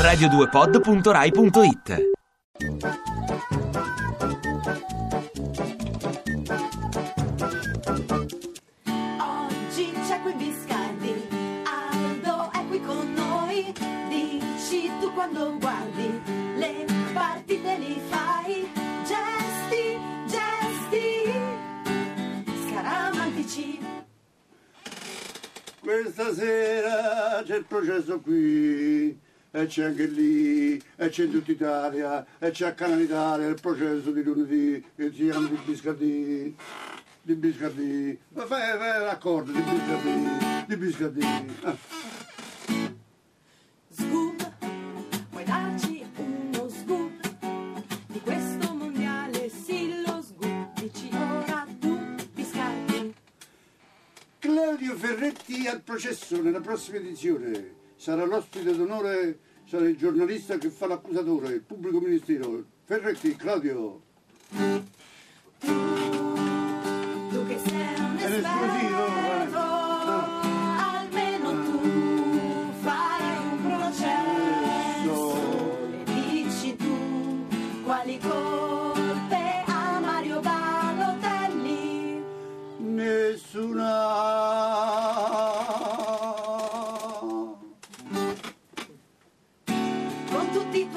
radio2pod.rai.it Oggi c'è qui Biscardi, Aldo è qui con noi. Dici tu quando guardi le partite li fai. Gesti, gesti, scaramantici. Questa sera c'è il processo qui, e c'è anche lì, e c'è in tutta Italia, e c'è a Canale Italia il processo di lunedì, che si chiama di Biscardi, di Biscardi, ma fai, fai l'accordo di Biscardi, di Biscardi. Ah. Scoop, puoi darci uno scoop di questo mondiale? Sì, lo scoop. Dici ora tu, Biscardi. Claudio Ferretti al processo nella prossima edizione. Sarà l'ospite d'onore, sarà il giornalista che fa l'accusatore, il pubblico ministero. Ferretti, Claudio. Tu che sei un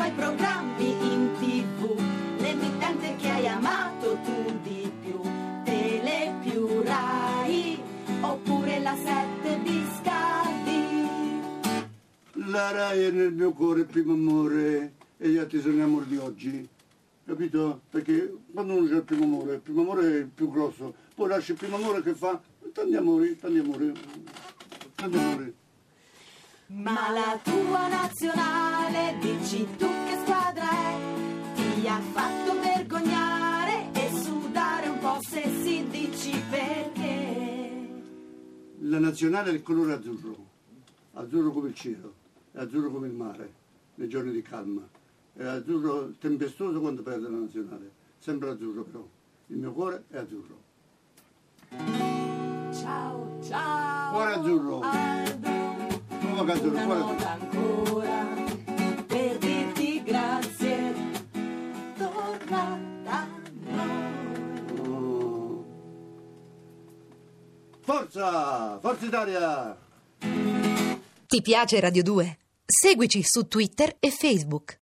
Con tutti i tuoi programmi in tv, l'emittente che hai amato tu di più, Tele più Rai, oppure la 7 Biscardi. La Rai è nel mio cuore primo amore e gli altri sono gli amori di oggi. Capito? Perché quando uno c'è il primo amore, il primo amore è il più grosso, poi lascia il primo amore che fa tanti amori, tanti amori, tanti amori. Ma la tua nazionale, dici tu che squadra è? Ti ha fatto vergognare e sudare un po' se si dici perché. La nazionale è il colore azzurro, azzurro come il cielo, è azzurro come il mare, nei giorni di calma, è azzurro tempestoso quando perde la nazionale, sempre azzurro però, il mio cuore è azzurro. Ciao, ciao. Cuore azzurro. Aldo. Come va azzurro, Una nota ancora per dirti grazie. Torna da noi. Forza! Forza Italia! Ti piace Radio 2? Seguici su Twitter e Facebook.